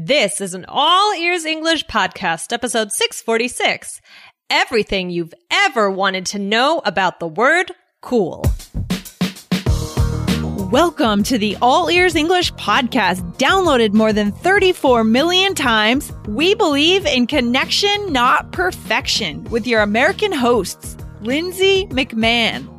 This is an All Ears English podcast, episode 646. Everything you've ever wanted to know about the word cool. Welcome to the All Ears English podcast, downloaded more than 34 million times. We believe in connection, not perfection, with your American hosts, Lindsay McMahon,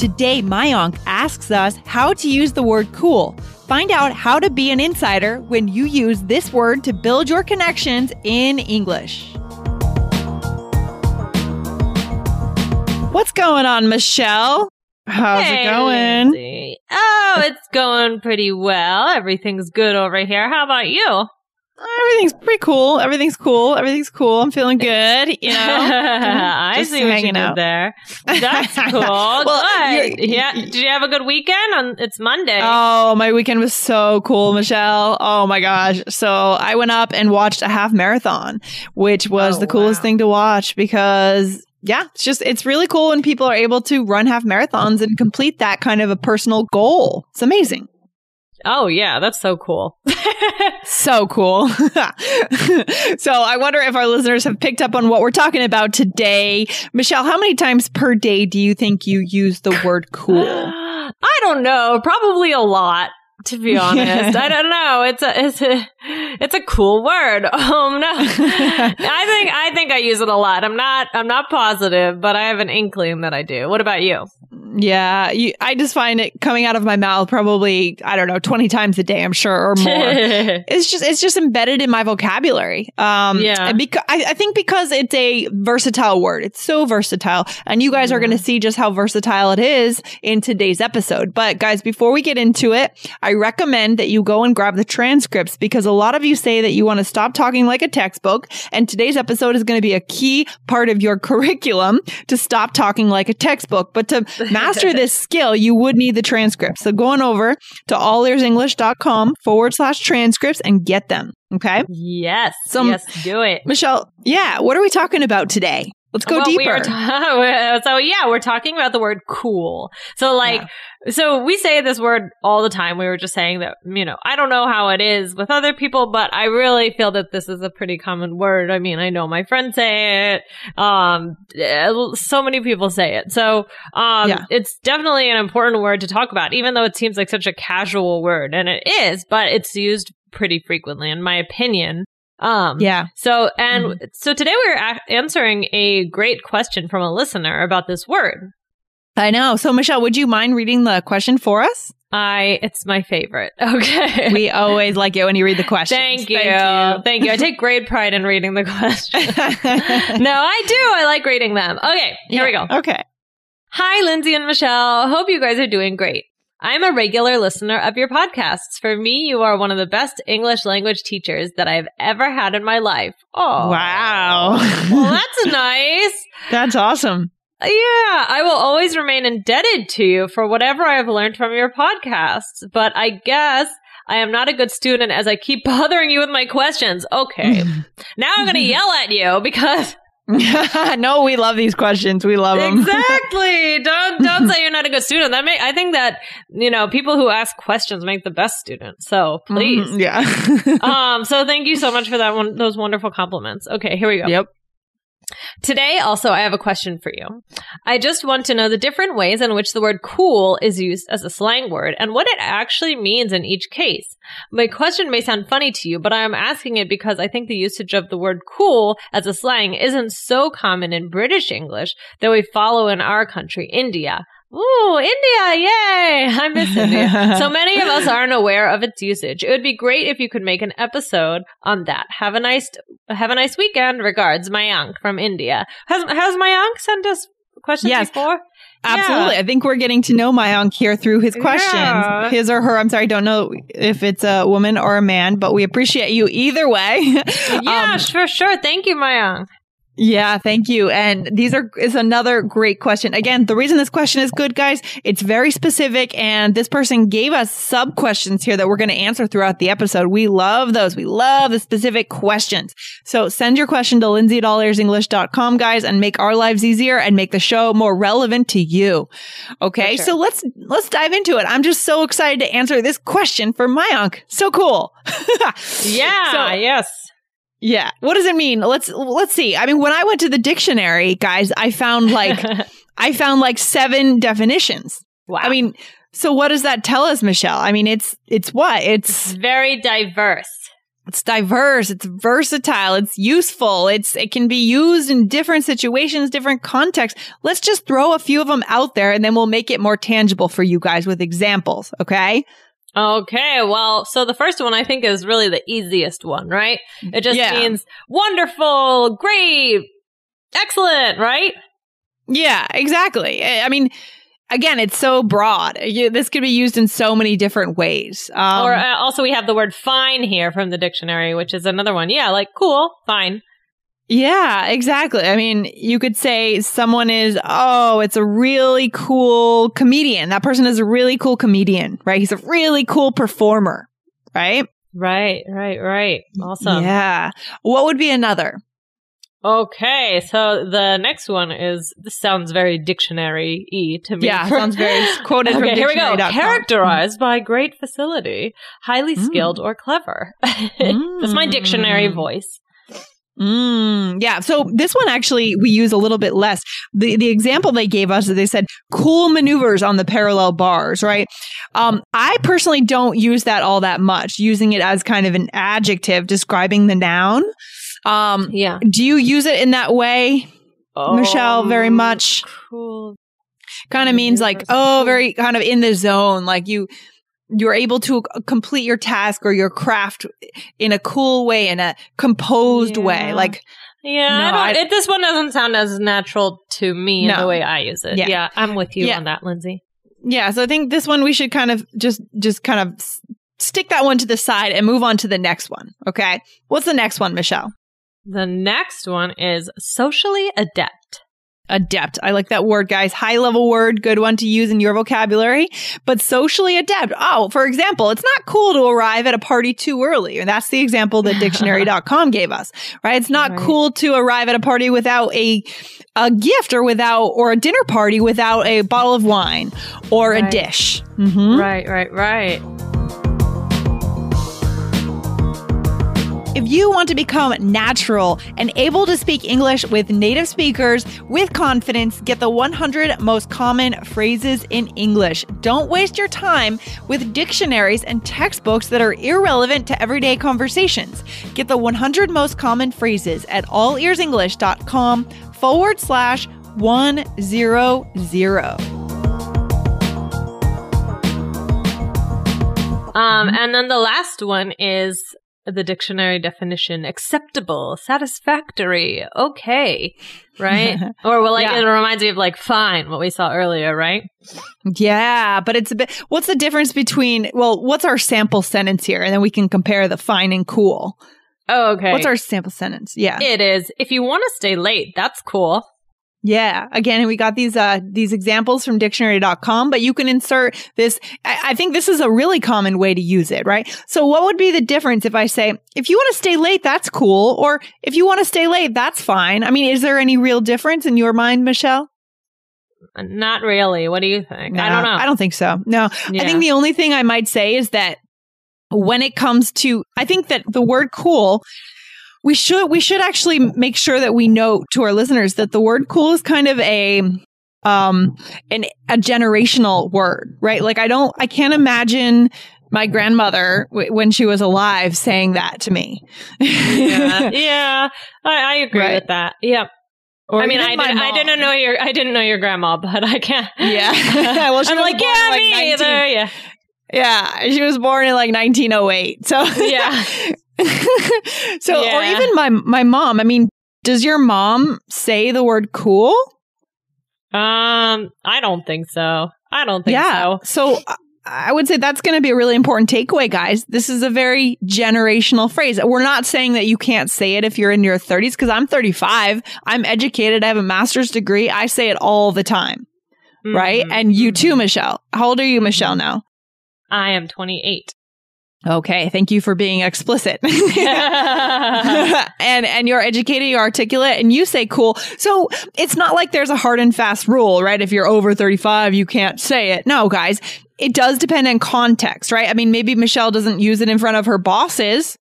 Today, Mayank asks us how to use the word cool. Find out how to be an insider when you use this word to build your connections in English. What's going on, Michelle? How's Hey, it going? Lindsay. Oh, it's going pretty well. Everything's good over here. How about you? Everything's pretty cool. Everything's cool. Everything's cool. I'm feeling good. You know, I Just see what you hanging did out. there. That's cool. Well, good. Yeah. Did you have a good weekend? On it's Monday. Oh, my weekend was so cool, Michelle. Oh my gosh. So I went up and watched a half marathon, which was Oh, the coolest wow. thing to watch because yeah, it's just, it's really cool when people are able to run half marathons and complete that kind of a personal goal. It's amazing. Oh, yeah, that's so cool. So cool. so I wonder if our listeners have picked up on what we're talking about today. Michelle, how many times per day do you think you use the word cool? I don't know. Probably a lot. To be honest, I don't know. It's a it's a it's a cool word. Um, no, I think I think I use it a lot. I'm not I'm not positive, but I have an inkling that I do. What about you? Yeah, you, I just find it coming out of my mouth probably I don't know twenty times a day. I'm sure or more. it's just it's just embedded in my vocabulary. Um, Yeah. and because I, I think because it's a versatile word, it's so versatile, and you guys are going to see just how versatile it is in today's episode. But guys, before we get into it, I recommend that you go and grab the transcripts because a lot of you say that you want to stop talking like a textbook, and today's episode is going to be a key part of your curriculum to stop talking like a textbook. But to master this skill, you would need the transcripts. So going over to allearsenglish.com forward slash transcripts and get them. Okay. yes, Some- yes, do it. Michelle, yeah, what are we talking about today? Let's go Well, deeper. ta- so yeah, we're talking about the word cool. So like, so we say this word all the time. We were just saying that, you know, I don't know how it is with other people, but I really feel that this is a pretty common word. I mean, I know my friends say it. Um, eh, so many people say it. So, um, Yeah. it's definitely an important word to talk about, even though it seems like such a casual word and it is, but it's used pretty frequently in my opinion. Um, yeah. so, and so today we're a- answering a great question from a listener about this word. I know. So, Michelle, would you mind reading the question for us? I, it's my favorite. Okay. We always like it when you read the question. Thank you. Thank you. I take great pride in reading the question. no, I do. I like reading them. Okay. Here we go. Okay. Hi, Lindsay and Michelle. Hope you guys are doing great. I'm a regular listener of your podcasts. For me, you are one of the best English language teachers that I've ever had in my life. Oh. Wow. Well, that's nice. That's awesome. Yeah, I will always remain indebted to you for whatever I have learned from your podcasts. But I guess I am not a good student as I keep bothering you with my questions. Okay. now I'm going to yell at you because no, we love these questions. We love them. exactly. Don't don't say you're not a good student. That may I think that you know people who ask questions make the best students. So please. Mhm, Yeah. um. So thank you so much for that one. Those wonderful compliments. Okay, here we go. yep. Today, also, I have a question for you. I just want to know the different ways in which the word cool is used as a slang word and what it actually means in each case. My question may sound funny to you, but I am asking it because I think the usage of the word cool as a slang isn't so common in British English that we follow in our country, India. Ooh, India, yay! I miss India. so many of us aren't aware of its usage. It would be great if you could make an episode on that. Have a nice have a nice weekend. Regards, Mayank from India. Has has Mayank sent us questions Yes. before? Absolutely. I think we're getting to know Mayank here through his questions. Yeah. His or her. I'm sorry, I don't know if it's a woman or a man, but we appreciate you either way. Yeah, Um, sure, sure. Thank you, Mayank. Yeah, thank you. And these are is another great question. Again, the reason this question is good, guys, it's very specific and this person gave us sub questions here that we're going to answer throughout the episode. We love those. We love the specific questions. So send your question to lindsay at allearsenglish.com, guys, and make our lives easier and make the show more relevant to you. Okay. Sure. So let's let's dive into it. I'm just so excited to answer this question for my Mayank. So cool. Yeah, So- yes. Yeah. What does it mean? Let's let's see. I mean, when I went to the dictionary, guys, I found like I found like seven definitions. wow. I mean, so what does that tell us, Michelle? I mean, it's it's what? it's It's very diverse. it's diverse, it's versatile, it's useful. It's it can be used in different situations, different contexts. Let's just throw a few of them out there and then we'll make it more tangible for you guys with examples, okay? Okay, well, so the first one I think is really the easiest one, right? It just Yeah. means wonderful, great, excellent, right? Yeah, exactly. I mean, again, it's so broad. You- This could be used in so many different ways. Um, or uh, also we have the word fine here from the dictionary, which is another one. Yeah, like cool, fine. Yeah, exactly. I mean, you could say someone is, oh, it's a really cool comedian. That person is a really cool comedian, right? He's a really cool performer, right? Right, right, right. Awesome. Yeah. What would be another? Okay, so the next one is this sounds very dictionary y to me. Yeah, sounds very quoted from Okay, here we go. Characterized by great facility, highly Mm. skilled or clever. That's my dictionary Mm. voice. Mm, yeah. So this one actually we use a little bit less. The the example they gave us is they said cool maneuvers on the parallel bars, right? Um, I personally don't use that all that much, using it as kind of an adjective describing the noun. Um, Yeah. do you use it in that way? Michelle, very much. Cool. Kind of means like, oh, very kind of in the zone, like you you're able to complete your task or your craft in a cool way, in a composed way, like Yeah, No, I don't, I- it, this one doesn't sound as natural to me in the way I use it. Yeah. Yeah, I'm with you Yeah. on that, Lindsay. Yeah, so I think this one we should kind of just just kind of s- stick that one to the side and move on to the next one. Okay, what's the next one, Michelle? The next one is socially adept. Adept. I like that word, guys. High level word, good one to use in your vocabulary. But socially adept. Oh, for example, it's not cool to arrive at a party too early. And that's the example that dictionary.com gave us, right? It's not Right. cool to arrive at a party without a a gift or without or a dinner party without a bottle of wine or a Right. dish. Mhm. Right, right, right. If you want to become natural and able to speak English with native speakers with confidence, get the 100 most common phrases in English. Don't waste your time with dictionaries and textbooks that are irrelevant to everyday conversations. Get the 100 most common phrases at allearsenglish.com forward slash 100. Um, and then the last one is the dictionary definition: acceptable, satisfactory, okay, right? or well, like Yeah. it reminds me of like fine, what we saw earlier, right? Yeah, but it's a bit. What's the difference between? Well, what's our sample sentence here, and then we can compare the fine and cool. Oh, okay. What's our sample sentence? Yeah, It is. If you want to stay late, that's cool. Yeah. Again, we got these uh these examples from dictionary.com, but you can insert this. I, I think this is a really common way to use it, right? So, what would be the difference if I say, if you want to stay late, that's cool, or if you want to stay late, that's fine? I mean, is there any real difference in your mind, Michelle? Not really. What do you think? I don't know. I don't think so. No, Yeah. I think the only thing I might say is that when it comes to, I think that the word cool, we should, we should actually make sure that we note to our listeners that the word cool is kind of a, um, an, a generational word, right? Like I don't, I can't imagine my grandmother w- when she was alive saying that to me. yeah, yeah. I, I agree Right. with that. Yep. Or I mean, I, didn't, I didn't know your, I didn't know your grandma, but I can't. Yeah. Well, she I'm was like, yeah, like, me 19 either. Yeah, Yeah, she was born in like 1908. So yeah. so or even my my mom. I mean, does your mom say the word cool? Um, I don't think so. I don't think yeah. so. So I would say that's going to be a really important takeaway, guys. This is a very generational phrase. We're not saying that you can't say it if you're in your 30s, because I'm 35. I'm educated. I have a master's degree. I say it all the time. Right. Mhm, And you too, mhm. Michelle. How old are you, Michelle, now? I am 28. Okay. Thank you for being explicit. and and you're educated, you're articulate, and you say cool. So it's not like there's a hard and fast rule, right? If you're over 35, you can't say it. No, guys, it does depend on context, right? I mean, maybe Michelle doesn't use it in front of her bosses,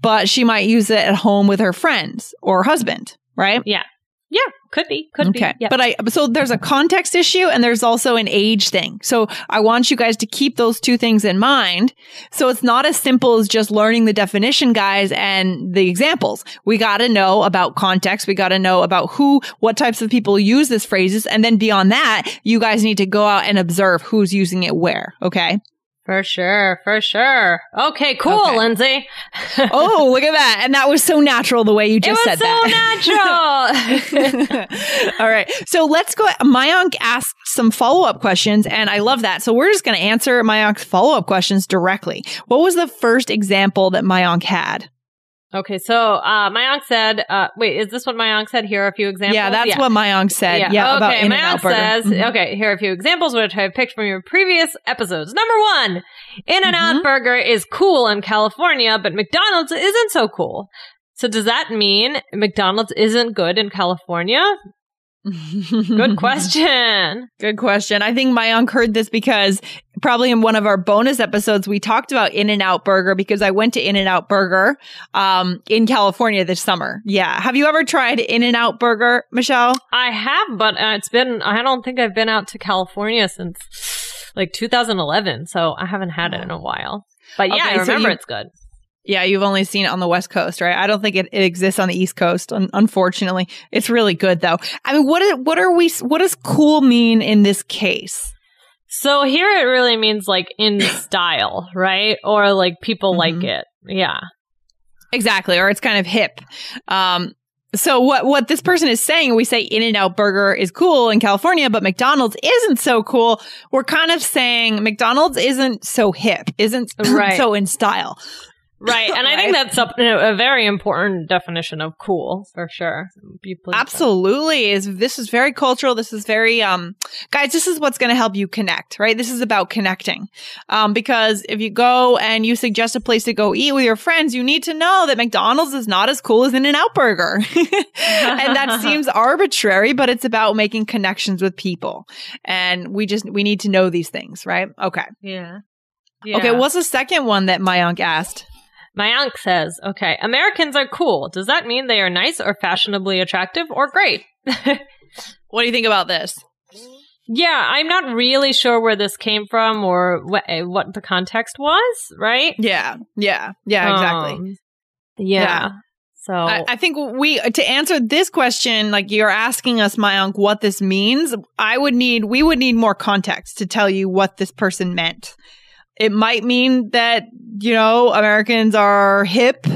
but she might use it at home with her friends or husband, right? yeah. Yeah. Could be. Could Okay. be. Yeah. But I so there's a context issue and there's also an age thing. So I want you guys to keep those two things in mind. So it's not as simple as just learning the definition, guys, and the examples. We got to know about context. We got to know about who, what types of people use this phrases. And then beyond that, you guys need to go out and observe who's using it where. Okay. For sure. For sure. Okay. Cool, Okay. Lindsay. oh, look at that. And that was so natural the way you just said so that. So natural. All right. So let's go. Mayank asked some follow up questions, and I love that. So we're just going to answer Mayank's follow up questions directly. What was the first example that Mayank had? Okay. So, uh, Mayank said, uh, wait, is this what Mayank said? Here are a few examples. Yeah, that's what Mayank said. Yeah, okay. about In and Mayank Out Burger. says, Mhm. okay, here are a few examples which I've picked from your previous episodes. Number one, In and Out Mhm. Burger is cool in California, but McDonald's isn't so cool. So does that mean McDonald's isn't good in California? Good question. Good question. I think Mayank heard this because probably in one of our bonus episodes we talked about In and Out Burger because I went to In and Out Burger um, in California this summer. Yeah. Have you ever tried In and Out Burger, Michelle? I have, but uh, it's been, I don't think I've been out to California since like 2011. So I haven't had it in a while. But yeah, Okay, I so remember you- it's good. Yeah, you've only seen it on the West Coast, right? I don't think it, it exists on the East Coast. Un- unfortunately, it's really good though. I mean, what is, what are we? What does cool mean in this case? So here it really means like in style, right? Or like people like Mhm. it. Yeah. Exactly, or it's kind of hip. Um, so what what this person is saying, we say In and Out Burger is cool in California, but McDonald's isn't so cool. We're kind of saying McDonald's isn't so hip, isn't Right. so in style. Right. And I think that's a, a very important definition of cool for sure. Absolutely. Is this is very cultural. This is very um guys, this is what's going to help you connect, right? This is about connecting. Um because if you go and you suggest a place to go eat with your friends, you need to know that McDonald's is not as cool as In-N-Out Burger. and that seems arbitrary, but it's about making connections with people. And we just we need to know these things, right? Okay. Yeah. Okay, what's the second one that Mayank asked? Mayank says, okay, Americans are cool. Does that mean they are nice or fashionably attractive or great? What do you think about this? yeah, I'm not really sure where this came from or what, eh, what the context was, right? Yeah. Yeah. Yeah, exactly. Um, yeah. Yeah. So, I, I think we to answer this question, like you're asking us, Mayank, what this means. I would need we would need more context to tell you what this person meant. It might mean that you know Americans are hip,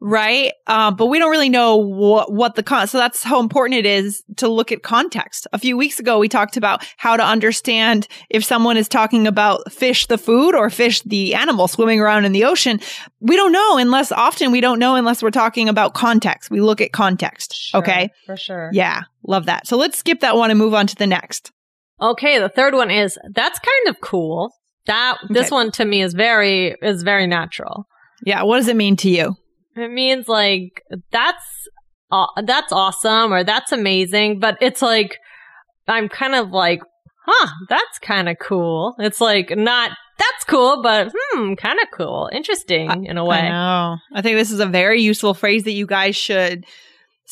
right? Uh, but we don't really know what what the con. So that's how important it is to look at context. A few weeks ago, we talked about how to understand if someone is talking about fish, the food, or fish, the animal swimming around in the ocean we don't know unless often we don't know unless we're talking about context. We look at context. Sure, Okay. For sure. Yeah. Love that. So let's skip that one and move on to the next. Okay, the third one is that's kind of cool. That this Okay. one to me is very is very natural. Yeah. What does it mean to you? It means like that's uh, that's awesome or that's amazing, but it's like I'm kind of like, huh, that's kind of cool. It's like not that's cool, but hmm, kind of cool, interesting in a way. know. I think this is a very useful phrase that you guys should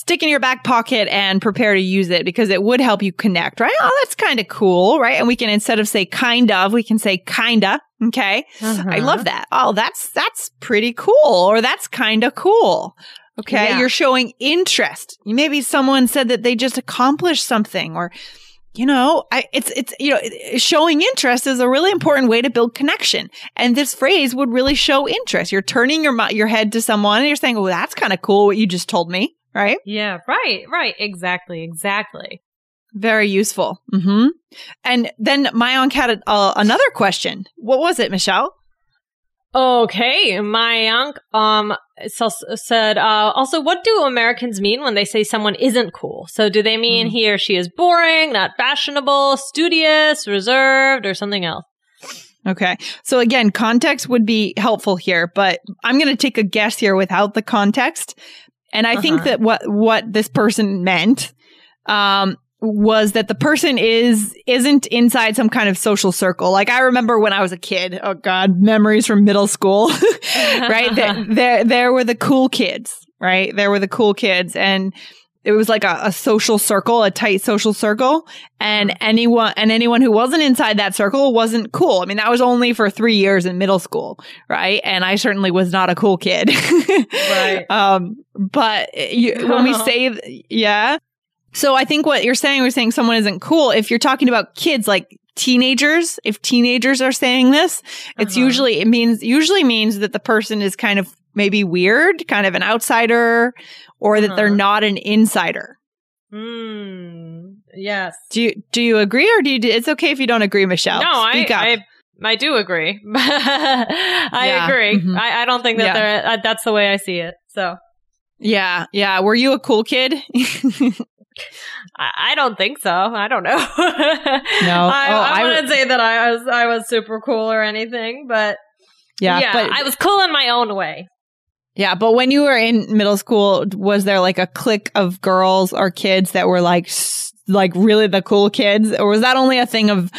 stick in your back pocket and prepare to use it because it would help you connect, right? Oh, that's kind of cool, right? And we can instead of say kind of, we can say kinda. Okay. I Uh-huh. love that. Oh, that's that's pretty cool or that's kind of cool. Okay, Yeah. you're showing interest. Maybe someone said that they just accomplished something or you know, I, it's it's you know, showing interest is a really important way to build connection. And this phrase would really show interest. You're turning your your head to someone and you're saying, "Well, that's kind of cool what you just told me." Right? Yeah, right, right, exactly, exactly. Very useful. Mm-hmm. And then my Mayank had uh, another question. What was it, Michelle? Okay, Mayank um so, said uh, also what do Americans mean when they say someone isn't cool? So do they mean Mm. he or she is boring, not fashionable, studious, reserved, or something else? Okay. So again, context would be helpful here, but I'm going to take a guess here without the context. And I think Uh-huh. that what what this person meant um was that the person is isn't inside some kind of social circle. Like I remember when I was a kid, oh god, memories from middle school. right? there, there there were the cool kids, right? There were the cool kids and it was like a, a social circle, a tight social circle, and anyone and anyone who wasn't inside that circle wasn't cool. I mean, that was only for three years in middle school, right? And I certainly was not a cool kid, Right. Um, but you, when we say, yeah. So I think what you're saying, we're saying someone isn't cool. If you're talking about kids, like teenagers, if teenagers are saying this, it's Uh-huh. usually it means usually means that the person is kind of maybe weird, kind of an outsider, or that they're Uh-huh. not an insider. Hmm. Yes. Do you do you agree, or do you? It's okay if you don't agree, Michelle. No, I. I I do agree. I Yeah, agree. mhm. I, I don't think that Yeah. they're uh, that's the way I see it. So yeah, yeah. Were you a cool kid? I, don't think so. I don't know. no, I, Oh, I, I- wouldn't say that I was I was super cool or anything, but yeah, but I was cool in my own way. Yeah, but when you were in middle school, was there like a clique of girls or kids that were like like really the cool kids, or was that only a thing of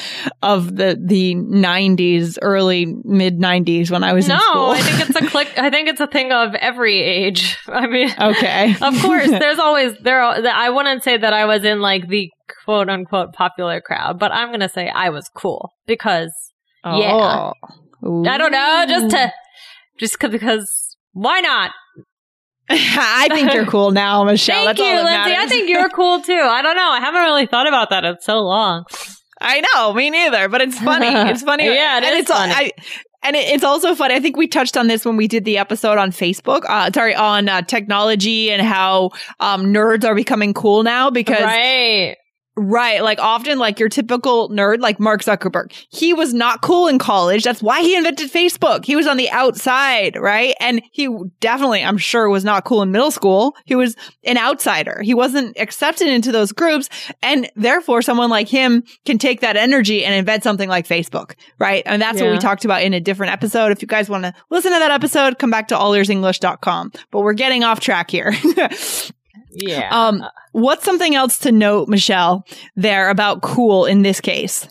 of the the nineties, early mid nineties when I was no, in school? I think it's a click. I think it's a thing of every age. I mean, okay, of course, there's always there. Are, I wouldn't say that I was in like the quote unquote popular crowd, but I'm gonna say I was cool because yeah. Oh. I don't know, just to just 'cause- because why not? I think you're cool now, Michelle. Thank That's all you, that Lindsay. I think you're cool too. I don't know. I haven't really thought about that in so long. I know, me neither, but it's funny. It's funny. Yeah, it and it's, funny. I, and it, it's also funny. I think we touched on this when we did the episode on Facebook. Uh, sorry, on uh, technology and how um, nerds are becoming cool now because right. Right. Like often, like your typical nerd, like Mark Zuckerberg, he was not cool in college. That's why he invented Facebook. He was on the outside, right? And he definitely, I'm sure, was not cool in middle school. He was an outsider. He wasn't accepted into those groups. And therefore, someone like him can take that energy and invent something like Facebook, right? And that's what we talked about in a different episode. If you guys want to listen to that episode, come back to allearsenglish.com. But we're getting off track here. Yeah. Um, what's something else to note, Michelle, there about cool in this case?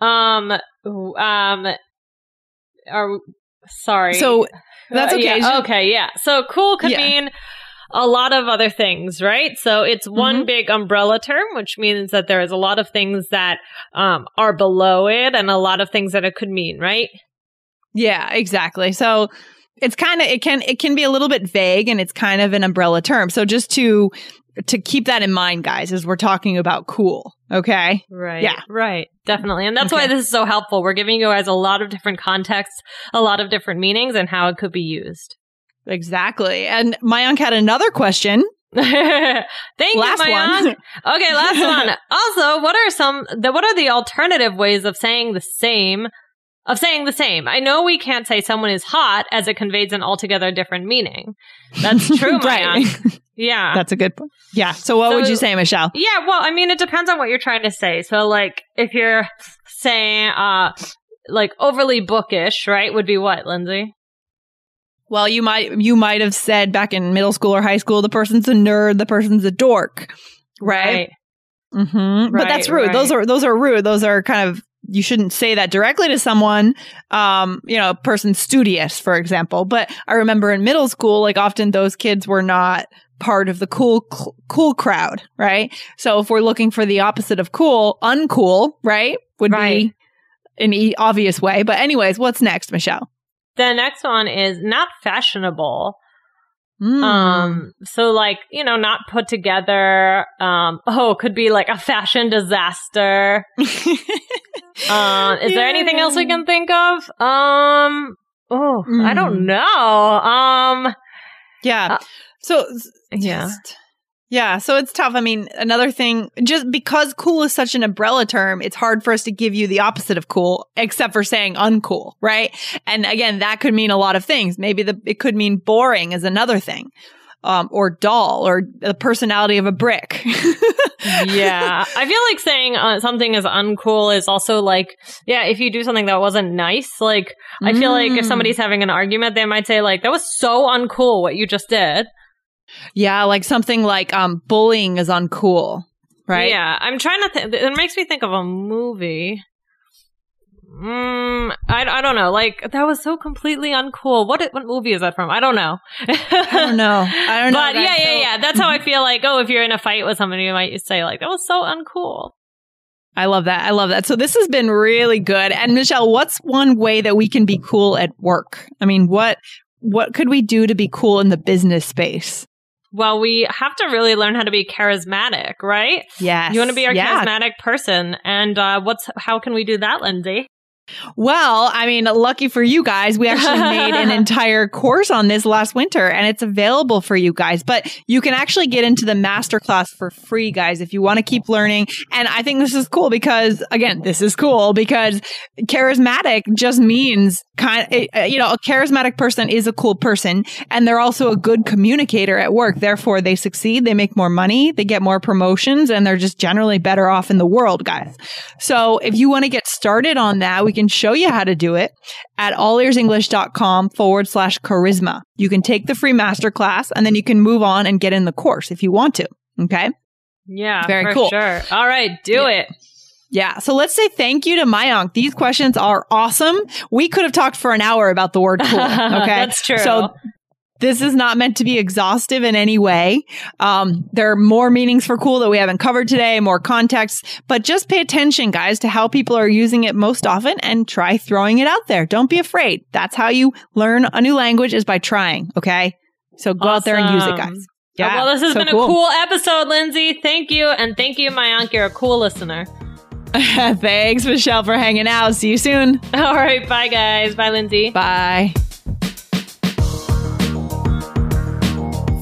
Um. Um. Are sorry. So that's Uh, okay. yeah, okay. Yeah. So cool could Yeah. mean a lot of other things, right? So it's one Mhm. big umbrella term, which means that there is a lot of things that um, are below it, and a lot of things that it could mean, right? Yeah, exactly. So it's kind of it can it can be a little bit vague and it's kind of an umbrella term. So just to to keep that in mind, guys, as we're talking about cool. Okay. Right. Yeah. Right. Definitely. And that's why this is so helpful. We're giving you guys a lot of different contexts, a lot of different meanings, and how it could be used. Exactly. And Mayank had another question. Thank Last you, Mayank. one. Okay, last one. Also, what are some the what are the alternative ways of saying the same of saying the same? I know we can't say someone is hot as it conveys an altogether different meaning. That's true, right. Yeah. That's a good point. Yeah. So what So- would you say, Michelle? yeah, well, I mean it depends on what you're trying to say. So like if you're saying uh like overly bookish, right? Would be what, Lindsay? Well, you might you might have said back in middle school or high school, the person's a nerd, the person's a dork, right? Mm-hmm. but that's rude. Those are those are rude. Those are kind of you shouldn't say that directly to someone. Um, you know, a person studious, for example. But I remember in middle school, like often those kids were not part of the cool cl- cool crowd, right? So if we're looking for the opposite of cool, uncool, right, would Right. be an e- obvious way. But anyways, what's next, Michelle? The next one is not fashionable. Mm. Um, so like, you know, not put together. Um, oh, could be like a fashion disaster. Um, is there anything else we can think of? Um, oh, I Mm. don't know. Um, Yeah. Uh, so yeah. just- Yeah, so it's tough. I mean, another thing, just because cool is such an umbrella term, it's hard for us to give you the opposite of cool, except for saying uncool, right? And again, that could mean a lot of things. Maybe the, it could mean boring is another thing. Um, or dull, or the personality of a brick. yeah. I feel like saying uh, something is uncool is also like, yeah, if you do something that wasn't nice, like, I feel like if Mm. somebody's having an argument, they might say, like, that was so uncool what you just did. Yeah, like something like um bullying is uncool, right? Yeah. I'm trying to think. It makes me think of a movie. Mm, I, I don't know. Like, that was so completely uncool. What what movie is that from? I don't know. I don't know. I don't know. But yeah, yeah, So- yeah. That's how I feel like, oh, if you're in a fight with somebody, you might say, like, that was so uncool. I love that. I love that. So this has been really good. And Michelle, what's one way that we can be cool at work? I mean, what what could we do to be cool in the business space? Well, we have to really learn how to be charismatic, right? Yes. You want to be our yeah. charismatic person, and uh, what's how can we do that, Lindsay? Well, I mean, lucky for you guys, we actually made an entire course on this last winter and it's available for you guys. But you can actually get into the masterclass for free, guys, if you want to keep learning. And I think this is cool because, again, this is cool because charismatic just means kind of, you know, a charismatic person is a cool person and they're also a good communicator at work. Therefore, they succeed, they make more money, they get more promotions, and they're just generally better off in the world, guys. So if you want to get started on that, we can show you how to do it at allearsenglish.com forward slash charisma. You can take the free masterclass and then you can move on and get in the course if you want to. Okay. Yeah, Very for cool. Sure. All right, do Yeah. it. Yeah. So let's say thank you to Mayank. These questions are awesome. We could have talked for an hour about the word cool. Okay. That's true. So this is not meant to be exhaustive in any way. Um, there are more meanings for cool that we haven't covered today, more context, but just pay attention, guys, to how people are using it most often and try throwing it out there. Don't be afraid. That's how you learn a new language is by trying. Okay. So go out there and use it, guys. Yeah. well, this has so been a cool episode, Lindsay. Thank you, and thank you, Mayank. You're a cool listener. Thanks, Michelle, for hanging out. See you soon. All right, bye, guys. Bye, Lindsay. Bye.